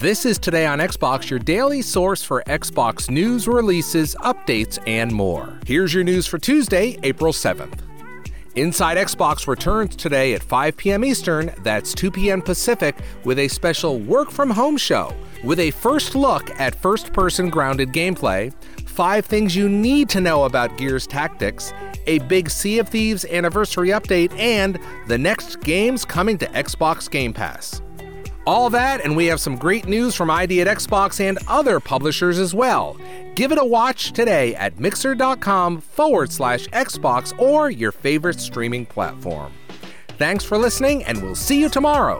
This is Today on Xbox, your daily source for Xbox news, releases, updates, and more. Here's your news for Tuesday, April 7th. Inside Xbox returns today at 5 p.m. Eastern, that's 2 p.m. Pacific, with a special work from home show with a first look at first person grounded gameplay, five things you need to know about Gears Tactics, a big Sea of Thieves anniversary update, and the next games coming to Xbox Game Pass. All that, and we have some great news from ID at Xbox and other publishers as well. Give it a watch today at mixer.com forward slash Xbox or your favorite streaming platform. Thanks for listening, and we'll see you tomorrow.